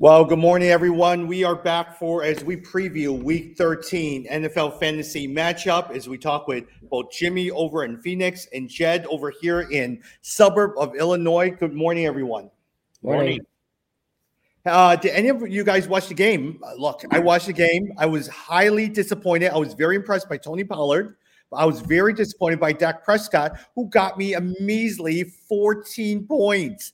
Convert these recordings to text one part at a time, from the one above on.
Well, good morning, everyone. We are back for as we preview Week 13 NFL Fantasy matchup as we talk with both Jimmy over in Phoenix and Jed over here in suburb of Illinois. Good morning, everyone. Morning. Uh, did any of you guys watch the game? Uh, look, I watched the game. I was highly disappointed. I was very impressed by Tony Pollard. I was very disappointed by Dak Prescott, who got me a measly 14 points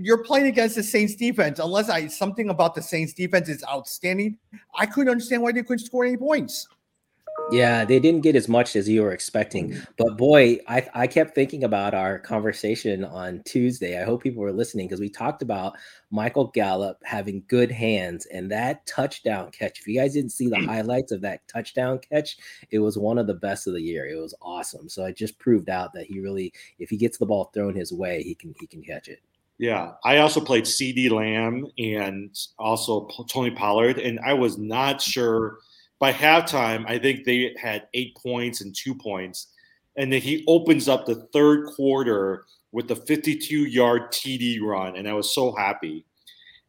you're playing against the Saints defense. Unless I something about the Saints defense is outstanding, I couldn't understand why they couldn't score any points. Yeah, they didn't get as much as you were expecting. But boy, I, I kept thinking about our conversation on Tuesday. I hope people were listening because we talked about Michael Gallup having good hands and that touchdown catch. If you guys didn't see the mm. highlights of that touchdown catch, it was one of the best of the year. It was awesome. So it just proved out that he really, if he gets the ball thrown his way, he can he can catch it. Yeah, I also played CeeDee Lamb and also Tony Pollard, and I was not sure. By halftime, I think they had eight points and two points, and then he opens up the third quarter with the 52-yard TD run, and I was so happy.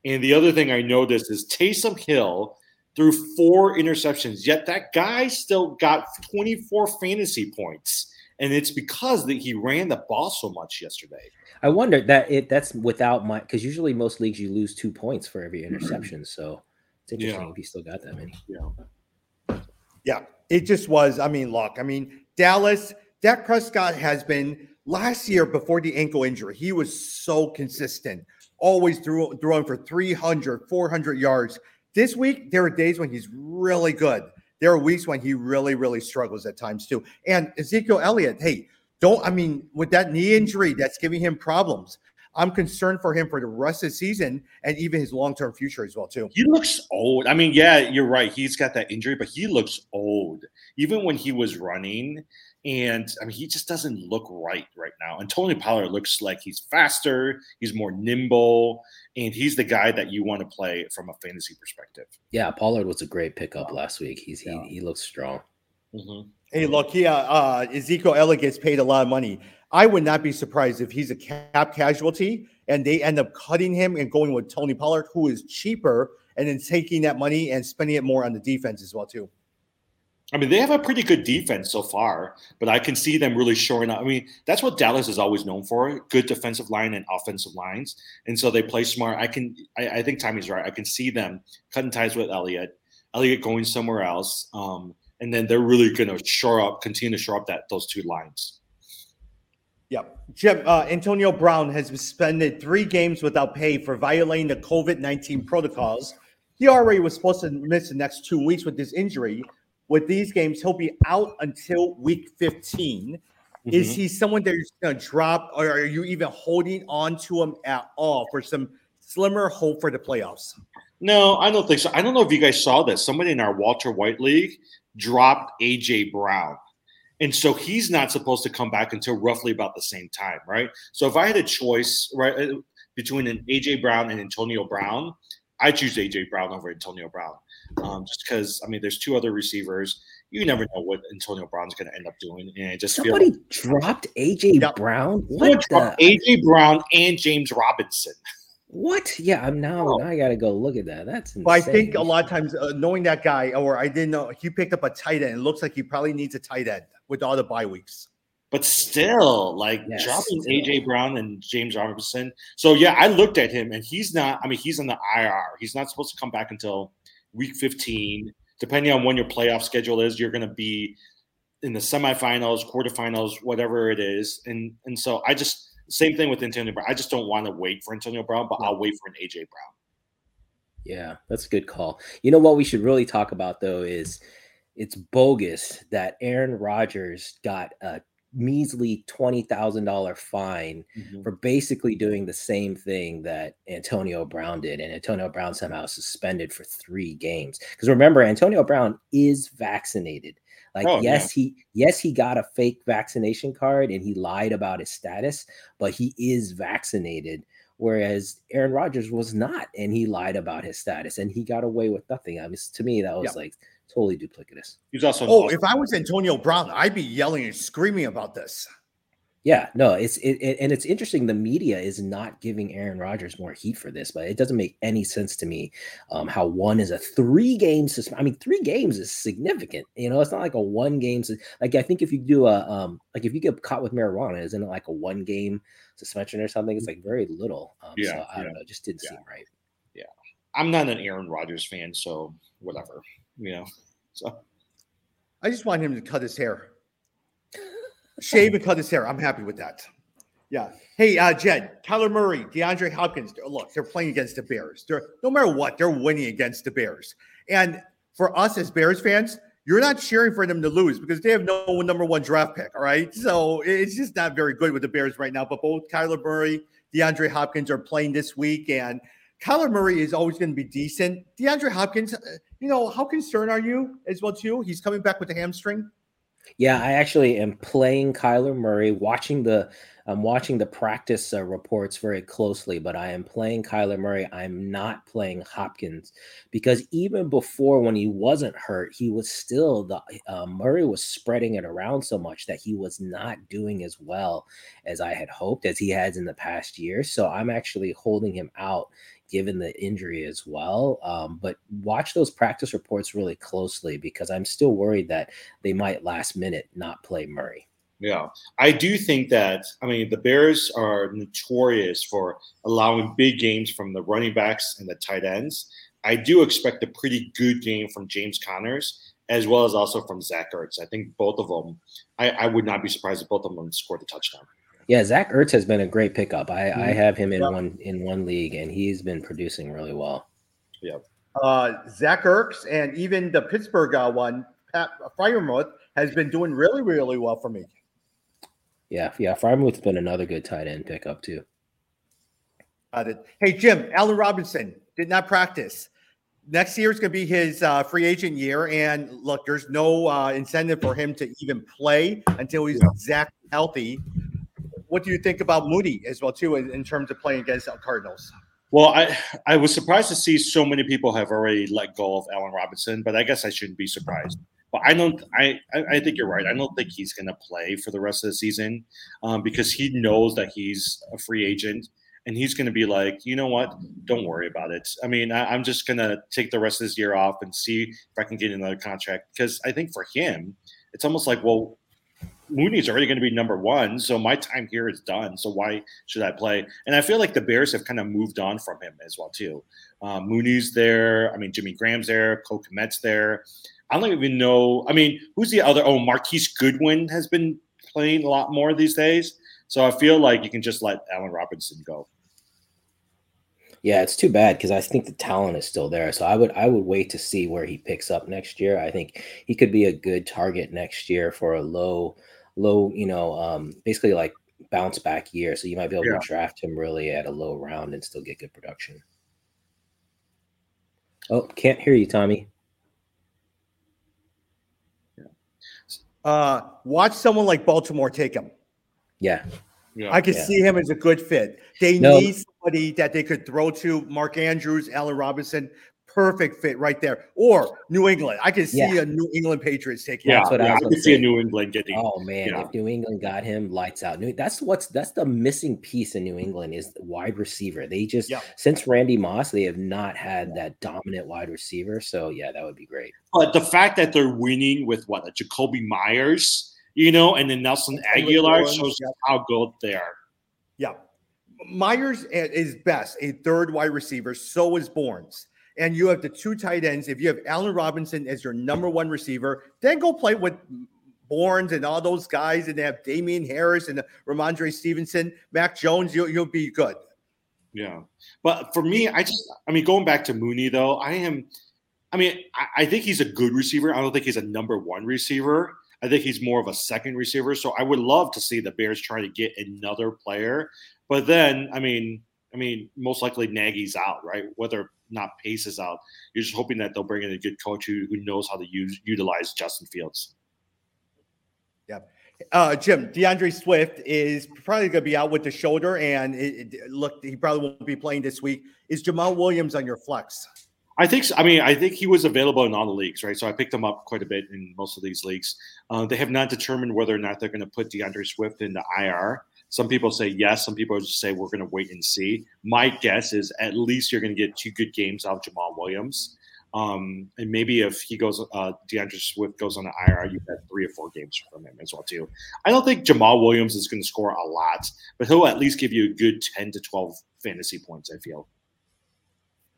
And the other thing I noticed is Taysom Hill threw four interceptions, yet that guy still got 24 fantasy points, and it's because that he ran the ball so much yesterday. I wonder that it that's without my because usually most leagues you lose two points for every interception. So it's interesting yeah. if you still got that many. Yeah. Yeah. It just was. I mean, look, I mean, Dallas, Dak Prescott has been last year before the ankle injury, he was so consistent, always threw, throwing for 300, 400 yards. This week, there are days when he's really good. There are weeks when he really, really struggles at times too. And Ezekiel Elliott, hey, don't I mean with that knee injury that's giving him problems. I'm concerned for him for the rest of the season and even his long term future as well too. He looks old. I mean, yeah, you're right. He's got that injury, but he looks old. Even when he was running, and I mean, he just doesn't look right right now. And Tony Pollard looks like he's faster, he's more nimble, and he's the guy that you want to play from a fantasy perspective. Yeah, Pollard was a great pickup last week. He's yeah. he, he looks strong. Mm-hmm. Hey, look, yeah, uh, Ezekiel Elliott gets paid a lot of money. I would not be surprised if he's a cap casualty and they end up cutting him and going with Tony Pollard, who is cheaper, and then taking that money and spending it more on the defense as well, too. I mean, they have a pretty good defense so far, but I can see them really showing up. I mean, that's what Dallas is always known for: good defensive line and offensive lines, and so they play smart. I can, I, I think Tommy's right. I can see them cutting ties with Elliott, Elliott going somewhere else. Um, and then they're really going to shore up, continue to shore up that those two lines. Yep. Jim, uh, Antonio Brown has been suspended three games without pay for violating the COVID 19 protocols. He already was supposed to miss the next two weeks with this injury. With these games, he'll be out until week 15. Mm-hmm. Is he someone that you're going to drop, or are you even holding on to him at all for some slimmer hope for the playoffs? No, I don't think so. I don't know if you guys saw this. Somebody in our Walter White League dropped AJ Brown. And so he's not supposed to come back until roughly about the same time, right? So if I had a choice, right, uh, between an AJ Brown and Antonio Brown, I choose AJ Brown over Antonio Brown, um, just because I mean, there's two other receivers. You never know what Antonio Brown's going to end up doing, and I just feel somebody feel dropped AJ Brown. What the? AJ Brown and James Robinson. What? Yeah, I'm now. Oh. now I got to go look at that. That's. Insane. I think a lot of times uh, knowing that guy, or I didn't know he picked up a tight end. It looks like he probably needs a tight end with all the bye weeks. But still, like yes, dropping still. AJ Brown and James Robinson. So yeah, I looked at him and he's not. I mean, he's in the IR. He's not supposed to come back until week 15. Depending on when your playoff schedule is, you're going to be in the semifinals, quarterfinals, whatever it is. And and so I just same thing with Antonio Brown. I just don't want to wait for Antonio Brown, but I'll wait for an AJ Brown. Yeah, that's a good call. You know what we should really talk about though is it's bogus that Aaron Rodgers got a measly twenty thousand dollar fine mm-hmm. for basically doing the same thing that Antonio Brown did, and Antonio Brown somehow suspended for three games. Because remember, Antonio Brown is vaccinated. Like, oh, yes, yeah. he yes, he got a fake vaccination card and he lied about his status, but he is vaccinated. Whereas Aaron Rodgers was not, and he lied about his status and he got away with nothing. I mean, to me, that was like totally duplicitous. He's also oh, if I was Antonio Brown, I'd be yelling and screaming about this. Yeah, no, it's it, it, and it's interesting. The media is not giving Aaron Rodgers more heat for this, but it doesn't make any sense to me. Um, how one is a three game suspension. I mean, three games is significant. You know, it's not like a one game. Like I think if you do a um, like if you get caught with marijuana, isn't it like a one game suspension or something? It's like very little. Um, yeah, so I don't know. It just didn't yeah. seem right. Yeah, I'm not an Aaron Rodgers fan, so whatever. You know, so I just want him to cut his hair shave and cut his hair. I'm happy with that. Yeah. Hey, uh, Jed, Kyler Murray, DeAndre Hopkins. Look, they're playing against the Bears. They're no matter what, they're winning against the Bears. And for us as Bears fans, you're not cheering for them to lose because they have no number one draft pick. All right. So it's just not very good with the Bears right now. But both Kyler Murray, DeAndre Hopkins are playing this week. And Kyler Murray is always going to be decent. DeAndre Hopkins, uh, you know, how concerned are you as well, too? He's coming back with a hamstring. Yeah, I actually am playing Kyler Murray, watching the I'm watching the practice uh, reports very closely, but I am playing Kyler Murray. I'm not playing Hopkins because even before when he wasn't hurt, he was still the uh, Murray was spreading it around so much that he was not doing as well as I had hoped as he has in the past year. So I'm actually holding him out given the injury as well. Um, but watch those practice reports really closely because I'm still worried that they might last minute not play Murray. Yeah, I do think that. I mean, the Bears are notorious for allowing big games from the running backs and the tight ends. I do expect a pretty good game from James Connors as well as also from Zach Ertz. I think both of them. I, I would not be surprised if both of them scored a touchdown. Yeah, Zach Ertz has been a great pickup. I, mm-hmm. I have him in one in one league, and he's been producing really well. Yeah. Uh, Zach Ertz and even the Pittsburgh uh, one, Pat Freiermuth, has been doing really, really well for me. Yeah, yeah. Freiermuth's been another good tight end pickup too. Uh, hey Jim, Allen Robinson did not practice. Next year is going to be his uh, free agent year, and look, there's no uh, incentive for him to even play until he's yeah. exactly healthy what do you think about Moody as well too in, in terms of playing against the Cardinals? Well, I I was surprised to see so many people have already let go of Allen Robinson, but I guess I shouldn't be surprised. But I don't. I I think you're right. I don't think he's going to play for the rest of the season um, because he knows that he's a free agent and he's going to be like, you know what? Don't worry about it. I mean, I, am just going to take the rest of this year off and see if I can get another contract because I think for him, it's almost like, well, Mooney's already going to be number one, so my time here is done. So why should I play? And I feel like the Bears have kind of moved on from him as well too. Um, Mooney's there. I mean, Jimmy Graham's there. Cole Kmet's there. I don't even know. I mean, who's the other? Oh, Marquise Goodwin has been playing a lot more these days. So I feel like you can just let Allen Robinson go. Yeah, it's too bad because I think the talent is still there. So I would I would wait to see where he picks up next year. I think he could be a good target next year for a low low, you know, um, basically like bounce back year. So you might be able yeah. to draft him really at a low round and still get good production. Oh, can't hear you, Tommy. Yeah. Uh, watch someone like Baltimore take him. Yeah. yeah. I could yeah. see him as a good fit. They no. need somebody that they could throw to Mark Andrews, Allen Robinson perfect fit right there. Or New England. I can see yeah. a New England Patriots taking. Yeah, yeah I, I can see a New England getting. Oh man, yeah. if New England got him, lights out. That's what's that's the missing piece in New England is wide receiver. They just yeah. since Randy Moss, they have not had that dominant wide receiver. So yeah, that would be great. But the fact that they're winning with what a Jakobi Meyers, you know, and then Nelson Agholor shows how good they are. Yeah. Meyers eh, is best, a third wide receiver. So is Bournes and you have the two tight ends, if you have Allen Robinson as your number one receiver, then go play with Bournes and all those guys, and they have Damien Harris and Rhamondre Stevenson, Mac Jones, you'll, you'll be good. Yeah. But for me, I just, I mean, going back to Mooney, though, I am, I mean, I, I think he's a good receiver. I don't think he's a number one receiver. I think he's more of a second receiver. So I would love to see the Bears try to get another player. But then, I mean, I mean, most likely Nagy's out, right? Whether or not Pace is out, you're just hoping that they'll bring in a good coach who, who knows how to use utilize Justin Fields. Yeah. Uh, Jim, D'Andre Swift is probably going to be out with the shoulder, and it, it, look, he probably won't be playing this week. Is Jamaal Williams on your flex? I think. So. I mean, I think he was available in all the leagues, right? So I picked him up quite a bit in most of these leagues. Uh, they have not determined whether or not they're going to put D'Andre Swift in the IR. Some people say yes. Some people just say we're going to wait and see. My guess is at least you're going to get two good games out of Jamaal Williams. Um, and maybe if he goes, uh, D'Andre Swift goes on the IR, you get three or four games from him as well too. I don't think Jamaal Williams is going to score a lot, but he'll at least give you a good ten to twelve fantasy points. I feel.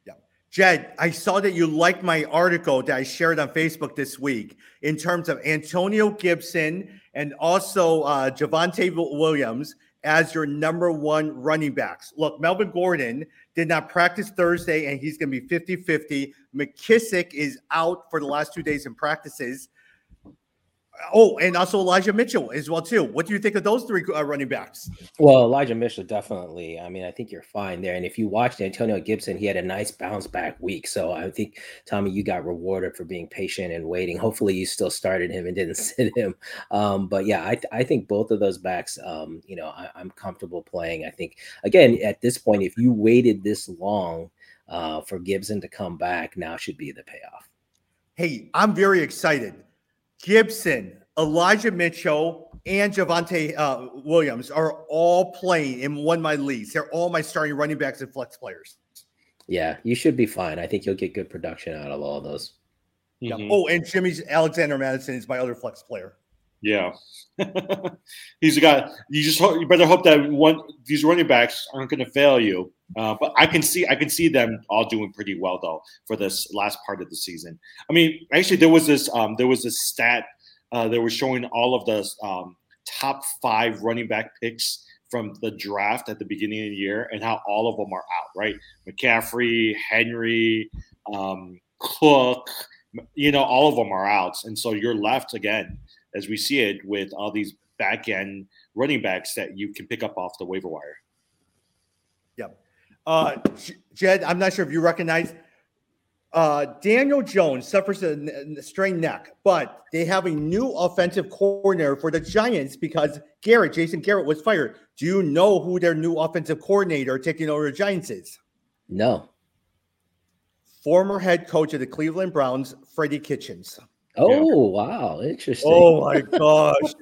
Yeah, Jed, I saw that you liked my article that I shared on Facebook this week in terms of Antonio Gibson and also uh, Javonte Williams as your number one running backs. Look, Melvin Gordon did not practice Thursday and he's going to be 50 50. McKissic is out for the last two days in practices. Oh, and also Elijah Mitchell as well too. What do you think of those three uh, running backs? Well, Elijah Mitchell definitely. I mean, I think you're fine there. And if you watched Antonio Gibson, he had a nice bounce back week. So I think Tommy, you got rewarded for being patient and waiting. Hopefully, you still started him and didn't sit him. Um, but yeah, I, I think both of those backs, um, you know, I, I'm comfortable playing. I think again at this point, if you waited this long uh, for Gibson to come back, now should be the payoff. Hey, I'm very excited Gibson, Elijah Mitchell, and Javonte uh, Williams are all playing in one of my leagues. They're all my starting running backs and flex players. Yeah, you should be fine. I think you'll get good production out of all of those. Mm-hmm. Yeah. Oh, and Jimmy's Alexander Mattison is my other flex player. Yeah, he's a guy. You just hope, you better hope that one these running backs aren't going to fail you. Uh, but I can see I can see them all doing pretty well though for this last part of the season. I mean, actually, there was this um, there was this stat uh, that was showing all of the um, top five running back picks from the draft at the beginning of the year and how all of them are out. Right, McCaffrey, Henry, um, Cook, you know, all of them are out, and so you're left again as we see it with all these back end running backs that you can pick up off the waiver wire. Uh, Jed, I'm not sure if you recognize uh, Daniel Jones suffers a strained neck, but they have a new offensive coordinator for the Giants because Garrett, Jason Garrett, was fired. Do you know who their new offensive coordinator taking over the Giants is? No. Former head coach of the Cleveland Browns, Freddie Kitchens. Oh yeah. wow, interesting. Oh my gosh,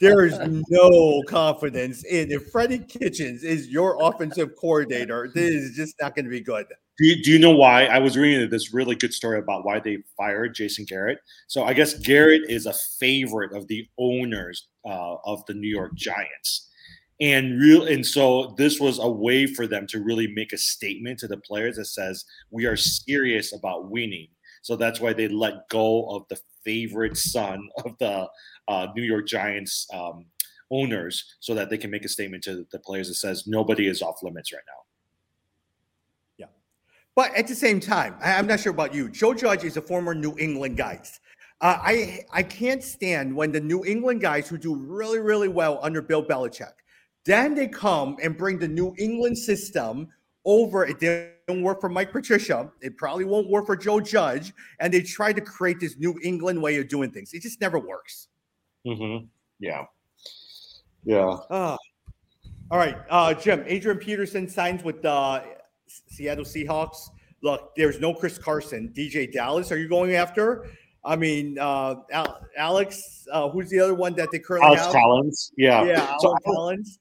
there is no confidence in if Freddie Kitchens is your offensive coordinator. This is just not going to be good. Do you, do you know why? I was reading this really good story about why they fired Jason Garrett. So I guess Garrett is a favorite of the owners uh, of the New York Giants, and real and so this was a way for them to really make a statement to the players that says we are serious about winning so that's why they let go of the favorite son of the uh, New York Giants um, owners so that they can make a statement to the players that says nobody is off limits right now. Yeah. But at the same time, I'm not sure about you. Joe Judge is a former New England guy. Uh, I I can't stand when the New England guys who do really really well under Bill Belichick, then they come and bring the New England system over. It didn't work for Mike Patricia. It probably won't work for Joe Judge. And they tried to create this New England way of doing things. It just never works. Mm-hmm. Yeah. Yeah. Uh, all right, uh, Jim. Adrian Peterson signs with the uh, Seattle Seahawks. Look, there's no Chris Carson. DeeJay Dallas, are you going after? I mean, uh, Alex, uh, who's the other one that they currently Alex have? Collins. Yeah. Yeah, Alex so, Collins.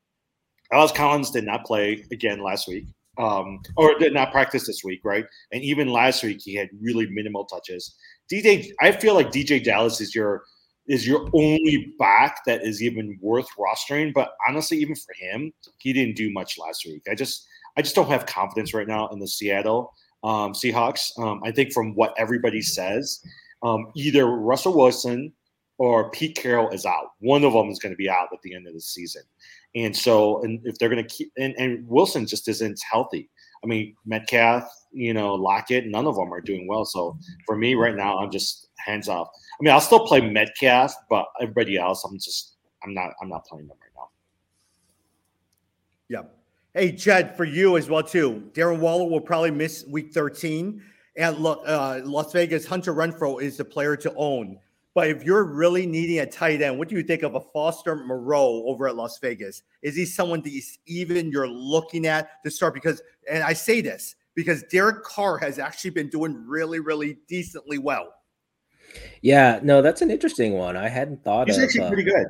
Alex Collins did not play again last week um, or did not practice this week, right? And even last week, he had really minimal touches. DJ, I feel like DeeJay Dallas is your is your only back that is even worth rostering. But honestly, even for him, he didn't do much last week. I just I just don't have confidence right now in the Seattle um, Seahawks. Um, I think from what everybody says, um, either Russell Wilson or Pete Carroll is out. One of them is going to be out at the end of the season. And so, and if they're going to keep, and, and Wilson just isn't healthy. I mean, Metcalf, you know, Lockett, none of them are doing well. So for me right now, I'm just hands off. I mean, I'll still play Metcalf, but everybody else, I'm just, I'm not, I'm not playing them right now. Yeah. Hey, Jed, for you as well too. Darren Waller will probably miss Week 13, and look, uh, Las Vegas Hunter Renfrow is the player to own. But if you're really needing a tight end, what do you think of a Foster Moreau over at Las Vegas? Is he someone that even you're looking at to start? Because, and I say this because Derek Carr has actually been doing really, really decently well. Yeah, no, that's an interesting one. I hadn't thought He's of. actually uh, pretty good.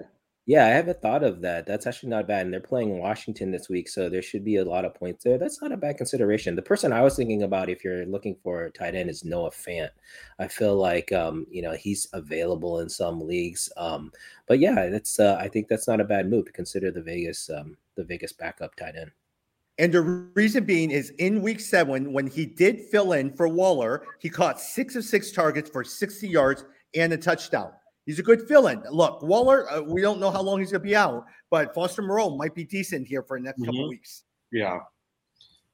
Yeah, I haven't thought of that. That's actually not bad. And they're playing Washington this week, so there should be a lot of points there. That's not a bad consideration. The person I was thinking about if you're looking for a tight end is Noah Fant. I feel like um, you know, he's available in some leagues. Um, but yeah, that's uh, I think that's not a bad move to consider the Vegas um the Vegas backup tight end. And the reason being is in week seven, when he did fill in for Waller, he caught six of six targets for 60 yards and a touchdown. He's a good fill in. Look, Waller, uh, we don't know how long he's going to be out, but Foster Moreau might be decent here for the next couple Mhm. weeks. Yeah.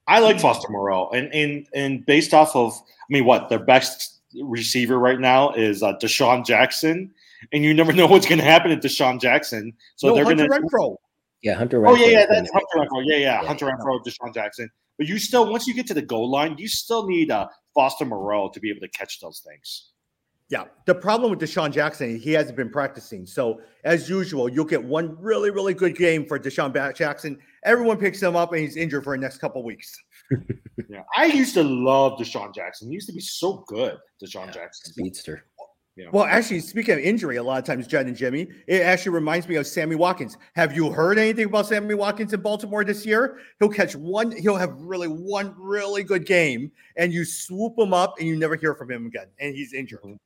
I like Foster Moreau, and and and based off of, I mean, what their best receiver right now is uh, DeSean Jackson, and you never know what's going to happen to DeSean Jackson. So no, they're going to. Renfrow. Yeah, Hunter. Oh yeah, yeah, that's Hunter Renfrow. Yeah, yeah, Yeah, Hunter yeah. Renfrow, DeSean Jackson. But you still, once you get to the goal line, you still need uh, Foster Moreau to be able to catch those things. Yeah. The problem with DeSean Jackson, he hasn't been practicing. So, as usual, you'll get one really, really good game for DeSean Jackson. Everyone picks him up and he's injured for the next couple weeks. Yeah, I used to love DeSean Jackson. He used to be so good, DeSean Yeah. Jackson. speedster. Yeah. Well, actually, speaking of injury, a lot of times, Jed and Jimmy, it actually reminds me of Sammy Watkins. Have you heard anything about Sammy Watkins in Baltimore this year? He'll catch one, he'll have really one really good game, and you swoop him up and you never hear from him again, and he's injured. Mhm.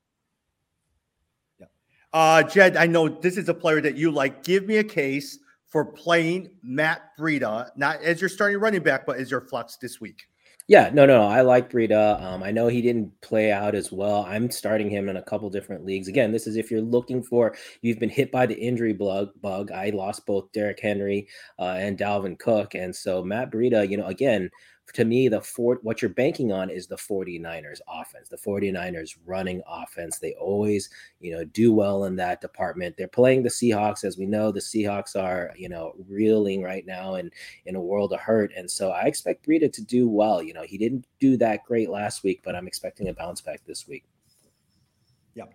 Uh, Jed, I know this is a player that you like. Give me a case for playing Matt Breida, not as your starting running back, but as your flex this week. Yeah, no, no, no. I like Breida. Um, I know he didn't play out as well. I'm starting him in a couple different leagues. Again, this is if you're looking for you've been hit by the injury bug. Bug. I lost both Derrick Henry uh, and Dalvin Cook, and so Matt Breida. You know, again, to me, the four what you're banking on is the 49ers offense. The 49ers running offense. They always, you know, do well in that department. They're playing the Seahawks, as we know. The Seahawks are, you know, reeling right now and in a world of hurt. And so I expect Breida to do well. You know, he didn't do that great last week, but I'm expecting a bounce back this week. Yep.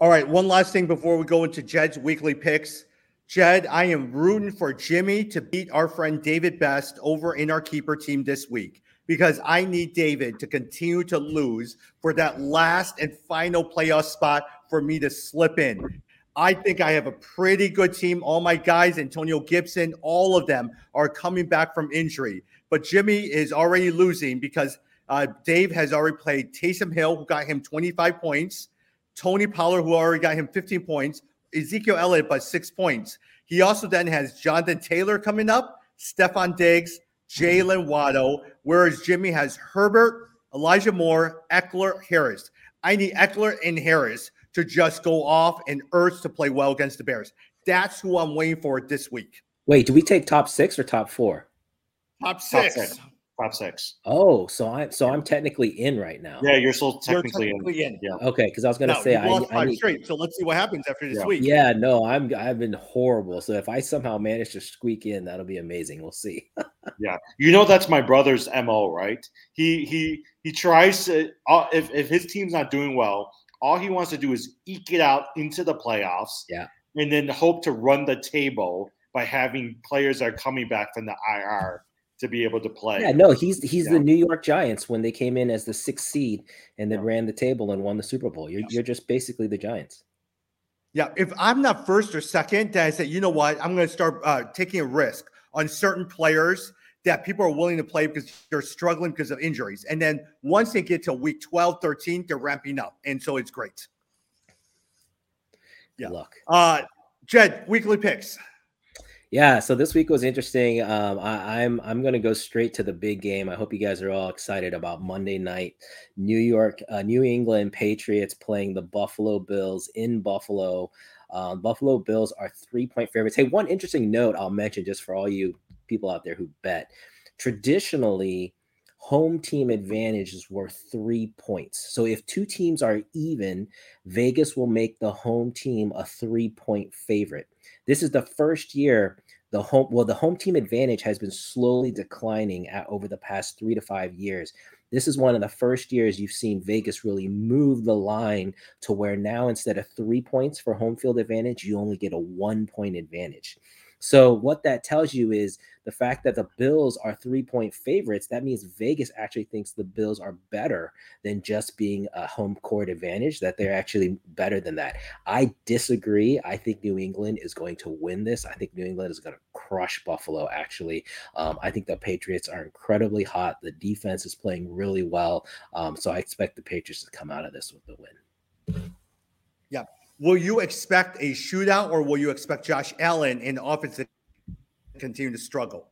All right, one last thing before we go into Jed's weekly picks. Jed, I am rooting for Jimmy to beat our friend David Best over in our keeper team this week because I need David to continue to lose for that last and final playoff spot for me to slip in. I think I have a pretty good team. All my guys, Antonio Gibson, all of them are coming back from injury. But Jimmy is already losing because uh, Dave has already played Taysom Hill, who got him 25 points. Tony Pollard, who already got him 15 points, Ezekiel Elliott by six points. He also then has Jonathan Taylor coming up, Stefon Diggs, Jaylen Waddle, whereas Jimmy has Herbert, Elijah Moore, Ekeler, Harris. I need Ekeler and Harris to just go off and Ertz to play well against the Bears. That's who I'm waiting for this week. Wait, do we take top six or top four? Top Top six. Six. Top six. Oh, so I'm so I'm technically in right now. Yeah, you're still You're technically, in. in. Yeah. Okay, because I was gonna Now, say I, lost I five need, straight, so let's see what happens after this Yeah. week. Yeah, no, I'm I've been horrible. So if I somehow manage to squeak in, that'll be amazing. We'll see. Yeah, you know that's my brother's mo, right? He he he tries to uh, if if his team's not doing well, all he wants to do is eke it out into the playoffs. Yeah. and then hope to run the table by having players that are coming back from the IR to be able to play. Yeah, no, he's he's Yeah. the New York Giants when they came in as the sixth seed and then Yeah. ran the table and won the Super Bowl. You're you're just basically the Giants. Yeah, if I'm not first or second, then I say, you know what? I'm going to start uh, taking a risk on certain players that people are willing to play because they're struggling because of injuries. And then once they get to week 12, 13, they're ramping up. And so it's great. Yeah. Good luck. Uh, Jed, weekly picks. Yeah, so this week was interesting. Um, I, I'm I'm going to go straight to the big game. I hope you guys are all excited about Monday night, New York, uh, New England Patriots playing the Buffalo Bills in Buffalo. Um, Buffalo Bills are three point favorites. Hey, one interesting note I'll mention just for all you people out there who bet. Traditionally, home team advantage is worth three points. So if two teams are even, Vegas will make the home team a three point favorite. This is the first year the home well the home team advantage has been slowly declining at, over the past 3 to 5 years. This is one of the first years you've seen Vegas really move the line to where now instead of 3 points for home field advantage, you only get a 1 point advantage. So what that tells you is the fact that the Bills are three point favorites, that means Vegas actually thinks the Bills are better than just being a home court advantage, that they're actually better than that. I disagree. I think New England is going to win this. I think New England is going to crush Buffalo, actually. Um, I think the Patriots are incredibly hot. The defense is playing really well. Um, so I expect the Patriots to come out of this with the win. Yeah. Will you expect a shootout or will you expect Josh Allen in the offense to continue to struggle.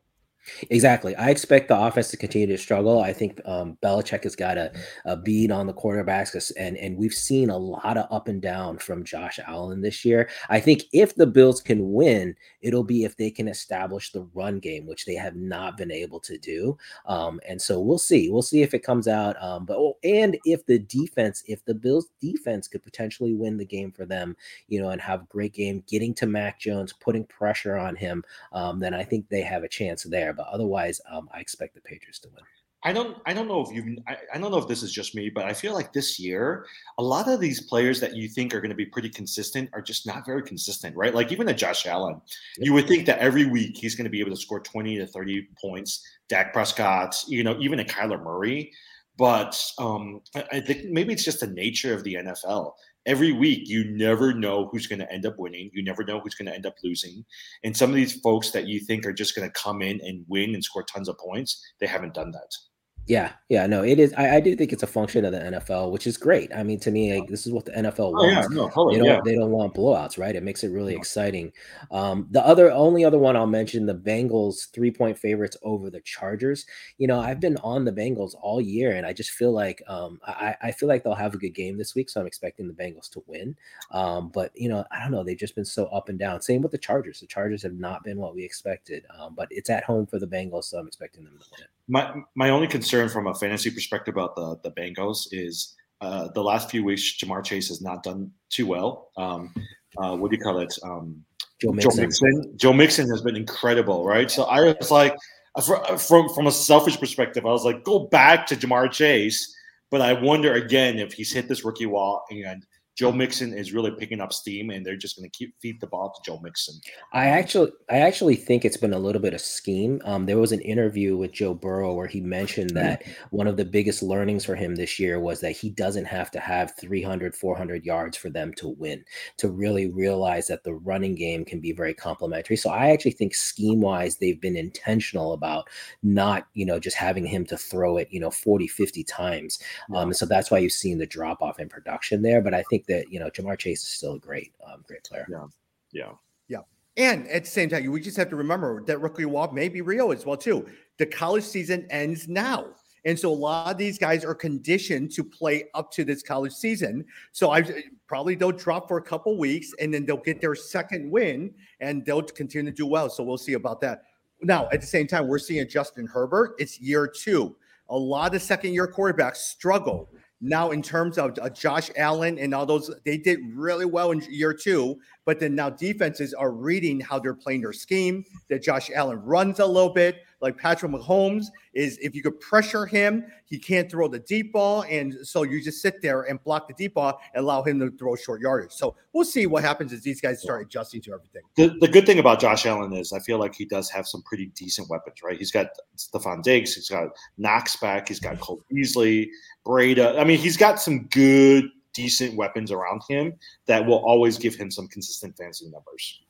Exactly. I expect the offense to continue to struggle. I think um, Belichick has got a, a beat on the quarterbacks, and and we've seen a lot of up and down from Josh Allen this year. I think if the Bills can win, it'll be if they can establish the run game, which they have not been able to do. Um, and so we'll see. We'll see if it comes out. Um, but oh, and if the defense, if the Bills defense could potentially win the game for them, you know, and have a great game, getting to Mac Jones, putting pressure on him, um, then I think they have a chance there. But otherwise, um, I expect the Patriots to win. I don't I don't know if you I, I don't know if this is just me, but I feel like this year a lot of these players that you think are going to be pretty consistent are just not very consistent, right? Like even a Josh Allen, yep. you would think that every week he's going to be able to score 20 to 30 points. Dak Prescott, you know, even a Kyler Murray. But um, I, I think maybe it's just the nature of the NFL every week you never know who's going to end up winning. You never know who's going to end up losing. And some of these folks that you think are just going to come in and win and score tons of points they haven't done that yeah, yeah, no, it is. I, I, do think it's a function of the NFL, which is great. I mean, to me, like, this is what the NFL wants. Oh, yeah, no, totally, they don't, yeah. they don't want blowouts, right? It makes it really exciting. Um, the other, only other one I'll mention, the Bengals three point favorites over the Chargers. You know, I've been on the Bengals all year, and I just feel like, um, I, I feel like they'll have a good game this week, so I'm expecting the Bengals to win. Um, but you know, I don't know, they've just been so up and down. Same with the Chargers. The Chargers have not been what we expected, um, but it's at home for the Bengals, so I'm expecting them to win. My my only concern from a fantasy perspective about the the Bengals is uh, the last few weeks Ja'Marr Chase has not done too well. Um, uh, what do you call it? Um, Joe, Mixon. Joe Mixon. Joe Mixon has been incredible, right? So I was like, uh, from from a selfish perspective, I was like, go back to Ja'Marr Chase. But I wonder again if he's hit this rookie wall and Joe Mixon is really picking up steam, and they're just going to keep feed the ball to Joe Mixon. I actually, I actually think it's been a little bit of scheme. Um, there was an interview with Joe Burrow where he mentioned mm-hmm. that one of the biggest learnings for him this year was that he doesn't have to have 300, 400 yards for them to win. To really realize that the running game can be very complementary. So I actually think scheme wise, they've been intentional about not, you know, just having him to throw it, you know, 40, 50 times. Um, so that's why you've seen the drop off in production there. But I think think that you know Ja'Marr Chase is still a great, um, great player. Yeah, yeah, yeah. And at the same time, we just have to remember that rookie wall may be real as well too. The college season ends now. And so a lot of these guys are conditioned to play up to this college season. So I probably they'll drop for a couple weeks and then they'll get their second win and they'll continue to do well. So we'll see about that. Now, at the same time, we're seeing Justin Herbert. It's year two. A lot of second year quarterbacks struggle. Now, in terms of uh, Josh Allen and all those, they did really well in year two. But then now defenses are reading how they're playing their scheme. That Josh Allen runs a little bit, like Patrick Mahomes is. If you could pressure him, he can't throw the deep ball, and so you just sit there and block the deep ball and allow him to throw short yardage. So we'll see what happens as these guys start adjusting to everything. The, the good thing about Josh Allen is I feel like he does have some pretty decent weapons, right? He's got Stefon Diggs, he's got Knox back, he's got Cole Beasley, Breida. I mean, he's got some good decent weapons around him that will always give him some consistent fantasy numbers.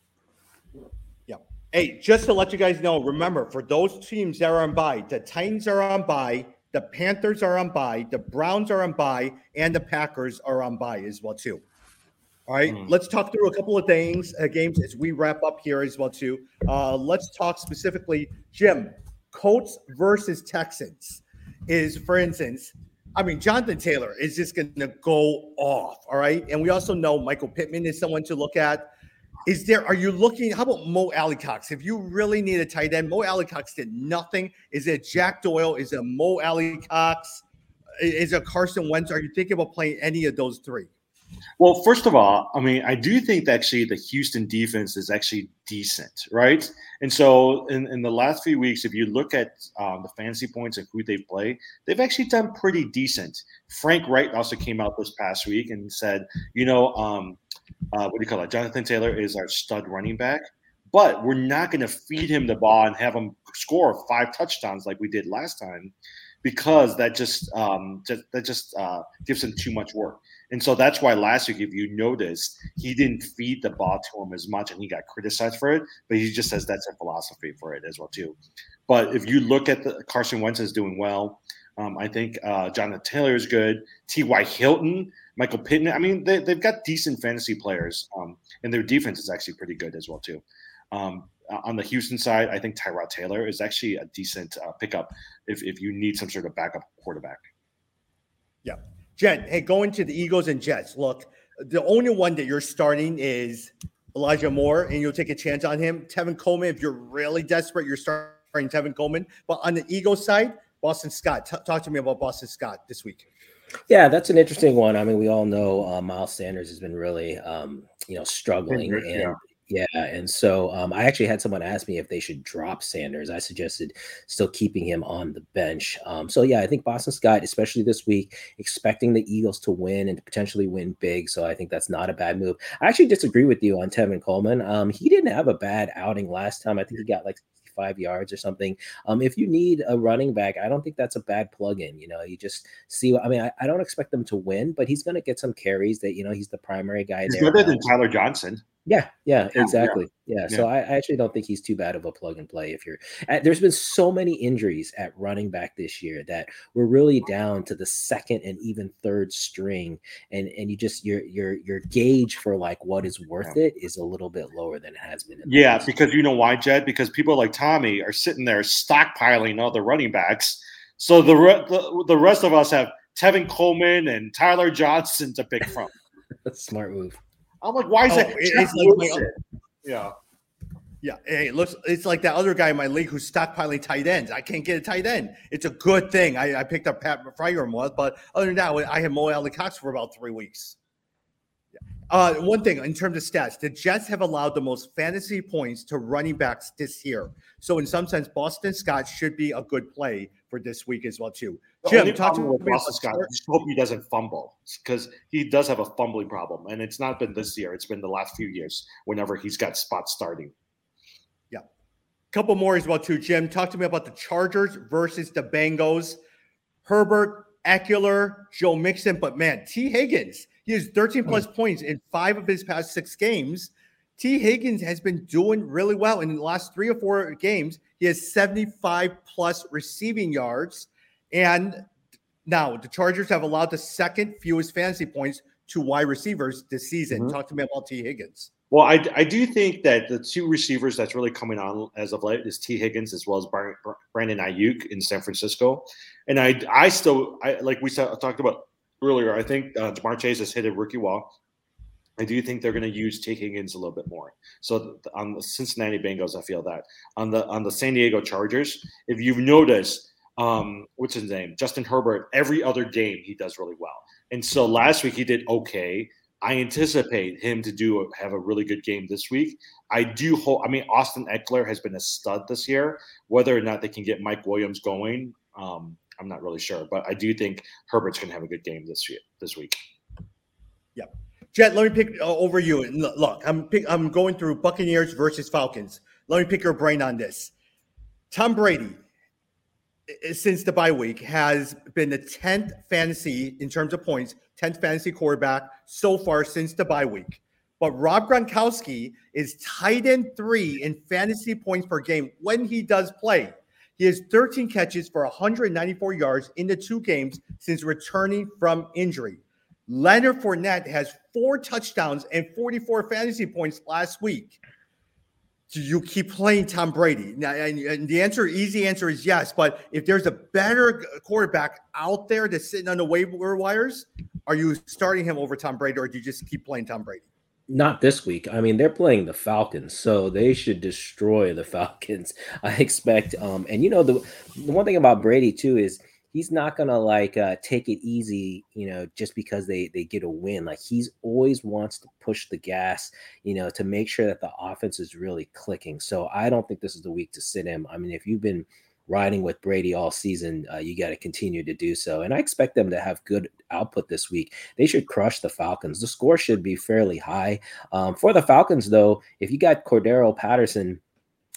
Hey, just to let you guys know, remember for those teams that are on bye, the Titans are on bye, the Panthers are on bye, the Browns are on bye, and the Packers are on bye as well too. All right, mm. let's talk through a couple of things, uh, games as we wrap up here as well too. Uh, let's talk specifically, Jim. Colts versus Texans is, for instance, I mean, Jonathan Taylor is just going to go off. All right. And we also know Michael Pittman is someone to look at. Is there, are you looking, how about Mo Alie-Cox? If you really need a tight end, Mo Alie-Cox did nothing. Is it Jack Doyle? Is it Mo Alie-Cox? Is it Carson Wentz? Are you thinking about playing any of those three? Well, first of all, I mean, I do think actually the Houston defense is actually decent, right? And so in, in the last few weeks, if you look at um, the fantasy points and who they've played, they've actually done pretty decent. Frank Wright also came out this past week and said, you know, um, uh, what do you call it? Jonathan Taylor is our stud running back, but we're not going to feed him the ball and have him score five touchdowns like we did last time because that just um, just, that just uh, gives him too much work. And so that's why last week, if you noticed, he didn't feed the ball to him as much, and he got criticized for it. But he just says that's a philosophy for it as well too. But if you look at the Carson Wentz is doing well. Um, I think uh, Jonathan Taylor is good. T.Y. Hilton, Michael Pittman. I mean, they, have got decent fantasy players, um, and their defense is actually pretty good as well too. Um, on the Houston side, I think Tyrod Taylor is actually a decent uh, pickup if, if you need some sort of backup quarterback. Yeah. Jen, hey, going to the Eagles and Jets. Look, the only one that you're starting is Elijah Moore, and you'll take a chance on him. Tevin Coleman, if you're really desperate, you're starting Tevin Coleman. But on the Eagles side, Boston Scott. T- talk to me about Boston Scott this week. Yeah, that's an interesting one. I mean, we all know uh, Miles Sanders has been really, um, you know, struggling, and yeah. Yeah, and so um, I actually had someone ask me if they should drop Sanders. I suggested still keeping him on the bench. Um, so yeah, I think Boston Scott, especially this week, expecting the Eagles to win and to potentially win big. So I think that's not a bad move. I actually disagree with you on Tevin Coleman. Um, he didn't have a bad outing last time. I think he got like five yards or something. Um, if you need a running back, I don't think that's a bad plug-in. You know, you just see. I mean, I, I don't expect them to win, but he's going to get some carries. That you know, he's the primary guy. He's there better than Tyler Johnson. Yeah, yeah, exactly. Yeah. yeah. So I, I, actually don't think he's too bad of a plug and play. If you're, at, there's been so many injuries at running back this year that we're really down to the second and even third string, and and you just your your your gauge for like what is worth it is a little bit lower than it has been. yeah, because you know why, Jed? Because people like Tommy are sitting there stockpiling all the running backs, so the re- the, the rest of us have Tevin Coleman and Tyler Johnson to pick from. That's smart move. I'm like, why is oh, that? It's like yeah. Yeah, hey, it looks it's like that other guy in my league who's stockpiling tight ends. I can't get a tight end. It's a good thing. I, I picked up Pat Freiermuth, but other than that, I had Mo Alie-Cox for about three weeks. Uh, one thing in terms of stats, the Jets have allowed the most fantasy points to running backs this year. So in some sense, Boston Scott should be a good play for this week as well too. The Jim, talk to me about Scott. I just hope he doesn't fumble because he does have a fumbling problem, and it's not been this year. It's been the last few years. Whenever he's got spots starting. Yeah, couple more as well too. Jim, talk to me about the Chargers versus the Bengals. Herbert, Ekeler, Joe Mixon, but man, Tee Higgins. He has 13 plus mm. points in five of his past six games. Tee Higgins has been doing really well in the last three or four games. He has 75 plus receiving yards. And now the Chargers have allowed the second fewest fantasy points to wide receivers this season. Mm-hmm. Talk to me about Tee Higgins. Well, I, I do think that the two receivers that's really coming on as of late is Tee Higgins as well as Brandon Aiyuk in San Francisco, and I I still I like we talked about earlier. I think uh, Ja'Marr Chase has hit a rookie wall. I do think they're going to use Tee Higgins a little bit more. So on the Cincinnati Bengals, I feel that on the on the San Diego Chargers, if you've noticed, um, what's his name? Justin Herbert, every other game he does really well. And so last week he did okay. I anticipate him to do have a really good game this week. I do hope. I mean, Austin Ekeler has been a stud this year. Whether or not they can get Mike Williams going, um, I'm not really sure. But I do think Herbert's going to have a good game this year, this week. Yeah, Jet. Let me pick uh, over you. And Look, I'm pick, I'm going through Buccaneers versus Falcons. Let me pick your brain on this. Tom Brady since the bye week has been the 10th fantasy in terms of points, 10th fantasy quarterback so far since the bye week. But Rob Gronkowski is tight end three in fantasy points per game when he does play. He has 13 catches for 194 yards in the two games since returning from injury. Leonard Fournette has four touchdowns and 44 fantasy points last week do you keep playing Tom Brady? Now, and, and, the answer, easy answer is yes. But if there's a better quarterback out there that's sitting on the waiver wires, are you starting him over Tom Brady, or do you just keep playing Tom Brady? Not this week. I mean, they're playing the Falcons, so they should destroy the Falcons. I expect. Um, and you know the the one thing about Brady too is he's not gonna like uh, take it easy, you know, just because they they get a win. Like he's always wants to push the gas, you know, to make sure that the offense is really clicking. So I don't think this is the week to sit him. I mean, if you've been riding with Brady all season, uh, you got to continue to do so. And I expect them to have good output this week. They should crush the Falcons. The score should be fairly high. Um, for the Falcons, though, if you got Cordarrelle Patterson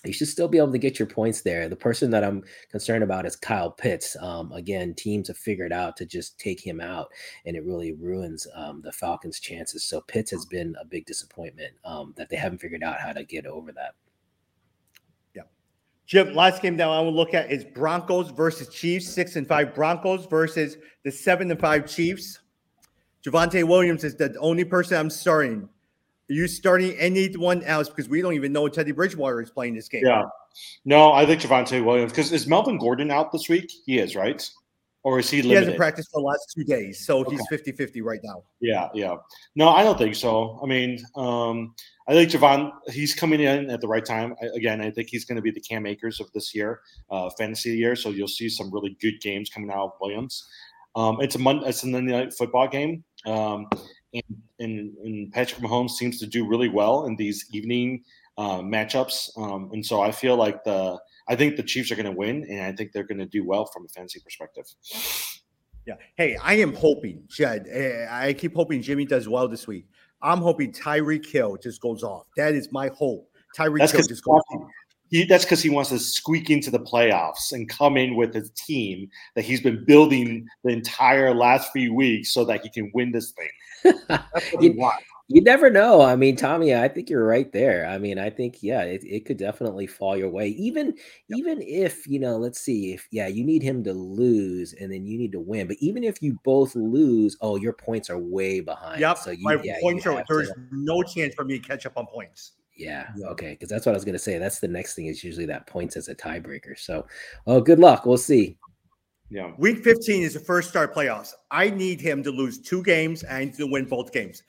you should still be able to get your points there. The person that I'm concerned about is Kyle Pitts. Um, again, teams have figured out to just take him out, and it really ruins um, the Falcons' chances. So Pitts has been a big disappointment um, that they haven't figured out how to get over that. Jim. Last game that I want to look at is Broncos versus Chiefs. Six and five Broncos versus the seven and five Chiefs. Javonte Williams is the only person I'm starting. Are you starting anyone else because we don't even know Teddy Bridgewater is playing this game? Yeah. No, I think Javonte Williams because is Melvin Gordon out this week? He is, right? Or is he limited? He hasn't practiced for the last two days, so okay. he's 50 50 right now. Yeah, yeah. No, I don't think so. I mean, um, I think Javon, he's coming in at the right time. I, again, I think he's going to be the Cam Akers of this year, uh, fantasy year. So you'll see some really good games coming out of Williams. Um, it's a Monday, it's a Monday night football game. Um, and, and, and, Patrick Mahomes seems to do really well in these evening uh, matchups. Um, and so I feel like the I think the Chiefs are going to win, and I think they're going to do well from a fantasy perspective. Yeah. Hey, I am hoping, Jed. Eh, I keep hoping Jimmy does well this week. I'm hoping Tyreek Hill just goes off. That is my hope. Tyreek Hill just goes off. He, that's because he wants to squeak into the playoffs and come in with a team that he's been building the entire last few weeks so that he can win this thing. you, you, never know. I mean, Tommy, I think you're right there. I mean, I think yeah, it, it could definitely fall your way. Even yep. even if you know, let's see, if yeah, you need him to lose and then you need to win. But even if you both lose, oh, your points are way behind. Yep. So you, my yeah, points are there's to, no chance for me to catch up on points. Yeah. Okay. Because that's what I was going to say. That's the next thing is usually that points as a tiebreaker. So, oh, good luck. We'll see. Yeah. Week 15 is the first start playoffs. I need him to lose two games and to win both games.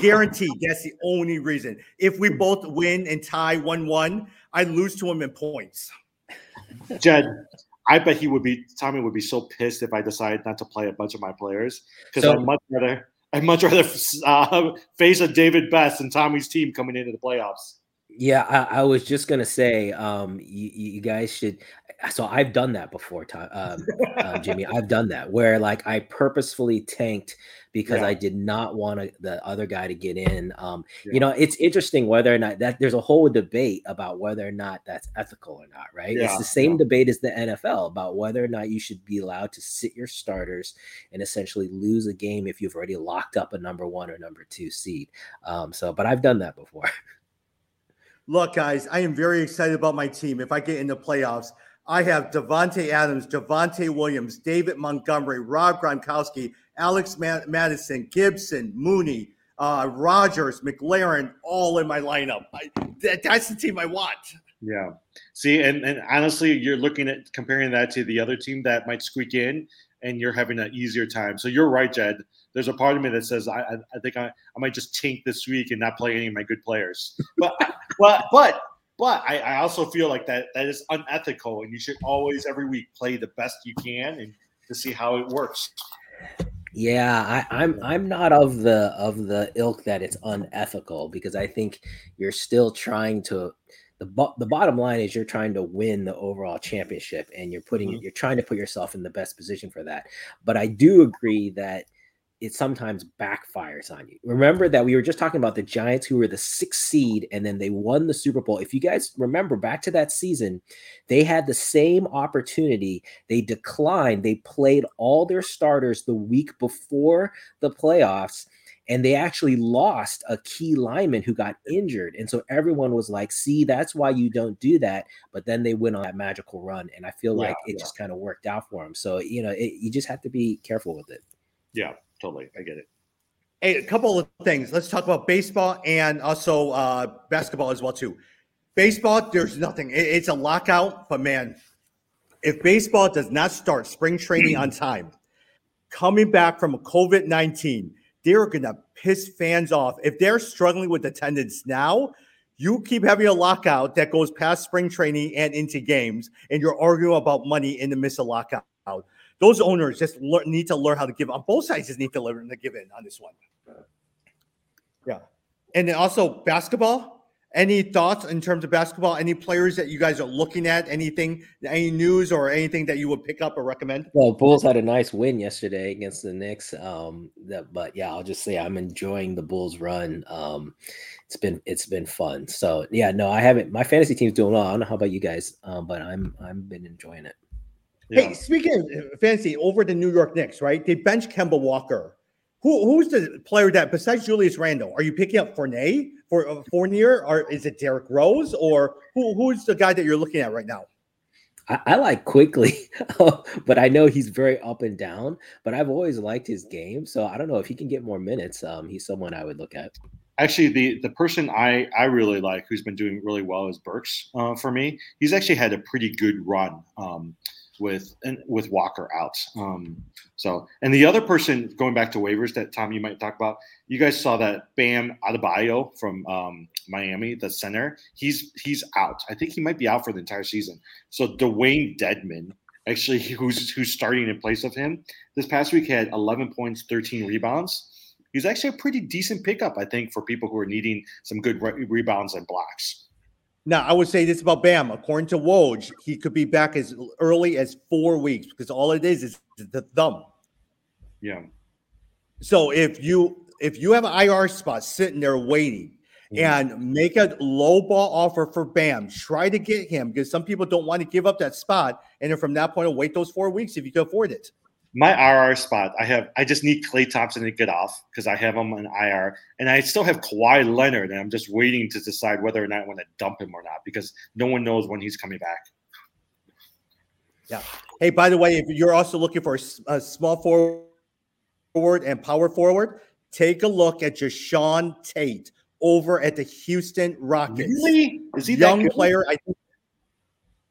Guaranteed. That's the only reason. If we both win and tie 1 1, I lose to him in points. Jed, I bet he would be, Tommy would be so pissed if I decided not to play a bunch of my players because so, I'd much rather I'd much rather uh, face a David Best and Tommy's team coming into the playoffs. Yeah, I, I was just gonna say, um, you, you, guys should. So I've done that before, um, uh, Jimmy. I've done that where like I purposefully tanked because yeah. I did not want the other guy to get in. Um, yeah. You know, it's interesting whether or not that there's a whole debate about whether or not that's ethical or not, right? Yeah. It's the same debate as the NFL about whether or not you should be allowed to sit your starters and essentially lose a game if you've already locked up a number one or number two seed. Um, so, but I've done that before. Look, guys, I am very excited about my team. If I get in the playoffs, I have Davante Adams, Devonte Williams, David Montgomery, Rob Gronkowski, Alex Mattison, Gibson, Mooney, uh, Rodgers, McLaurin, all in my lineup. I, that, that's the team I want. Yeah. See, and, and honestly, you're looking at comparing that to the other team that might squeak in, and you're having an easier time. So you're right, Jed. There's a part of me that says I, I, I think I, I might just tank this week and not play any of my good players. But but but but I, I also feel like that that is unethical, and you should always every week play the best you can and to see how it works. Yeah, I, I'm I'm not of the of the ilk that it's unethical because I think you're still trying to the bo- the bottom line is you're trying to win the overall championship and you're putting mm-hmm. you're trying to put yourself in the best position for that. But I do agree that it sometimes backfires on you. Remember that we were just talking about the Giants who were the sixth seed and then they won the Super Bowl. If you guys remember back to that season, they had the same opportunity. They declined. They played all their starters the week before the playoffs and they actually lost a key lineman who got injured. And so everyone was like, see, that's why you don't do that. But then they went on that magical run. And I feel yeah, like it yeah. just kind of worked out for them. So, you know, it, you just have to be careful with it. Yeah totally. I get it. Hey, a couple of things. Let's talk about baseball and also uh, basketball as well too. Baseball, there's nothing. It, it's a lockout, but man, if baseball does not start spring training on time, coming back from COVID nineteen, they're gonna piss fans off. If they're struggling with attendance now, you keep having a lockout that goes past spring training and into games, and you're arguing about money in the midst of lockout those owners just need to learn how to give on both sides. Just need to learn to give in on this one. Yeah, and then also basketball. any thoughts in terms of basketball? Any players that you guys are looking at? Anything, any news or anything that you would pick up or recommend? Well, Bulls had a nice win yesterday against the Knicks. Um, that, but yeah, I'll just say I'm enjoying the Bulls run. Um, it's been it's been fun. So yeah, no, I haven't. My fantasy team's doing well. I don't know how about you guys, um, but I'm I'm been enjoying it. Yeah. Hey, speaking of fantasy, over the New York Knicks, right? They bench Kemba Walker. Who who's the player that besides Julius Randle? Are you picking up Fournier for uh, Fournier, or is it Derrick Rose, or who who's the guy that you're looking at right now? I, I like Quickley, but I know he's very up and down. But I've always liked his game, so I don't know if he can get more minutes. Um, he's someone I would look at. Actually, the the person I I really like who's been doing really well is Burks uh, for me. He's actually had a pretty good run. Um, with and with Walker out. Um, so, and the other person going back to waivers that Tom you might talk about, you guys saw that Bam Adebayo from um, Miami, the center. He's he's out. I think he might be out for the entire season. So Dewayne Dedmon, actually, who's who's starting in place of him, this past week had 11 points, 13 rebounds. He's actually a pretty decent pickup, I think, for people who are needing some good re- rebounds and blocks. Now, I would say this about Bam. According to Woj, he could be back as early as four weeks because all it is is the thumb. Yeah. So if you if you have an IR spot sitting there waiting mm-hmm. and make a low ball offer for Bam, try to get him because some people don't want to give up that spot. And then from that point wait those four weeks if you can afford it my IR spot, I have I just need Klay Thompson to get off because I have him on IR, and I still have Kawhi Leonard, and I'm just waiting to decide whether or not I want to dump him or not because no one knows when he's coming back. Yeah. Hey, by the way, if you're also looking for a, small forward and power forward, take a look at Jae'Sean Tate over at the Houston Rockets. Really? Is he young player? I think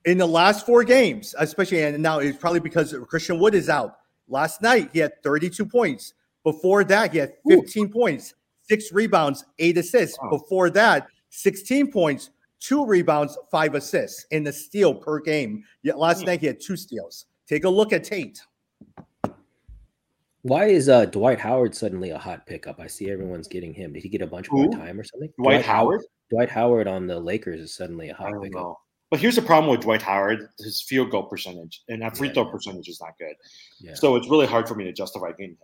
in the last four games, especially, and now it's probably because Christian Wood is out. Last night, he had 32 points. Before that, he had 15 Ooh. points, six rebounds, eight assists. Wow. Before that, 16 points, two rebounds, five assists, in the steal per game. Yet last mm. night, he had two steals. Take a look at Tate. Why is uh, Dwight Howard suddenly a hot pickup? I see everyone's getting him. Did he get a bunch more time or something? Dwight, Dwight Howard? Dwight Howard on the Lakers is suddenly a hot pickup. Know. But here's the problem with Dwight Howard: his field goal percentage and that free yeah, throw percentage is not good. Yeah. So it's really hard for me to justify getting him.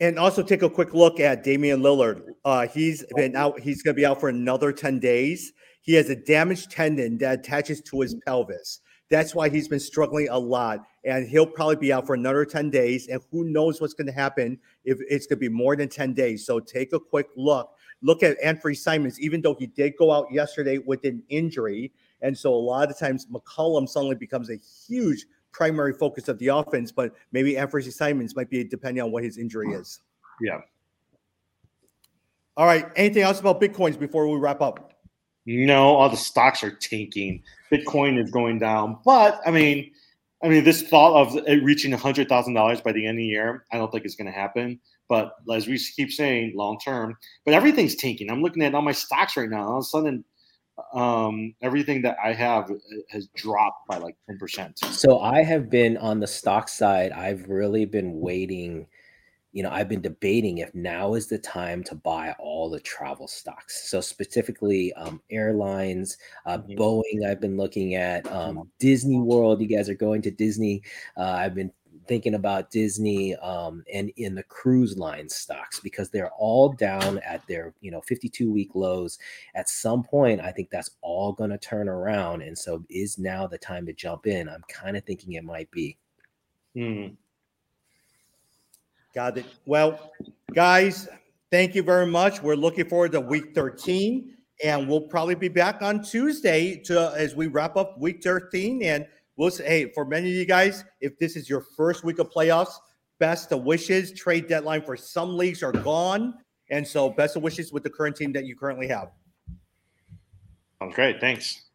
And also take a quick look at Damian Lillard. Uh, he's been out. He's going to be out for another ten days. He has a damaged tendon that attaches to his pelvis. That's why he's been struggling a lot, and he'll probably be out for another ten days. And who knows what's going to happen if it's going to be more than ten days. So take a quick look Look at Anthony Simons, even though he did go out yesterday with an injury. And so a lot of times McCollum suddenly becomes a huge primary focus of the offense, but maybe Anthony Simons might be depending on what his injury is. Yeah. All right. Anything else about Bitcoins before we wrap up? No, all the stocks are tanking. Bitcoin is going down. But I mean, I mean, this thought of it reaching hundred thousand dollars by the end of the year, I don't think it's going to happen. But as we keep saying, long term. But everything's tanking. I'm looking at all my stocks right now. All of a sudden, um, everything that I have has dropped by like 10%. So I have been on the stock side. I've really been waiting. You know, I've been debating if now is the time to buy all the travel stocks. So specifically, um, airlines, uh, mm-hmm. Boeing. I've been looking at um, mm-hmm. Disney World. You guys are going to Disney. Uh, I've been thinking about Disney um, and in the cruise line stocks because they're all down at their you know 52 week lows. At some point, I think that's all going to turn around, and so is now the time to jump in. I'm kind of thinking it might be. Hmm. Got it. Well, guys, thank you very much. We're looking forward to week 13, and we'll probably be back on Tuesday to as we wrap up week 13 and we'll say, hey, for many of you guys, if this is your first week of playoffs, best of wishes. Trade deadline for some leagues are gone. And so best of wishes with the current team that you currently have. Sounds great. Thanks.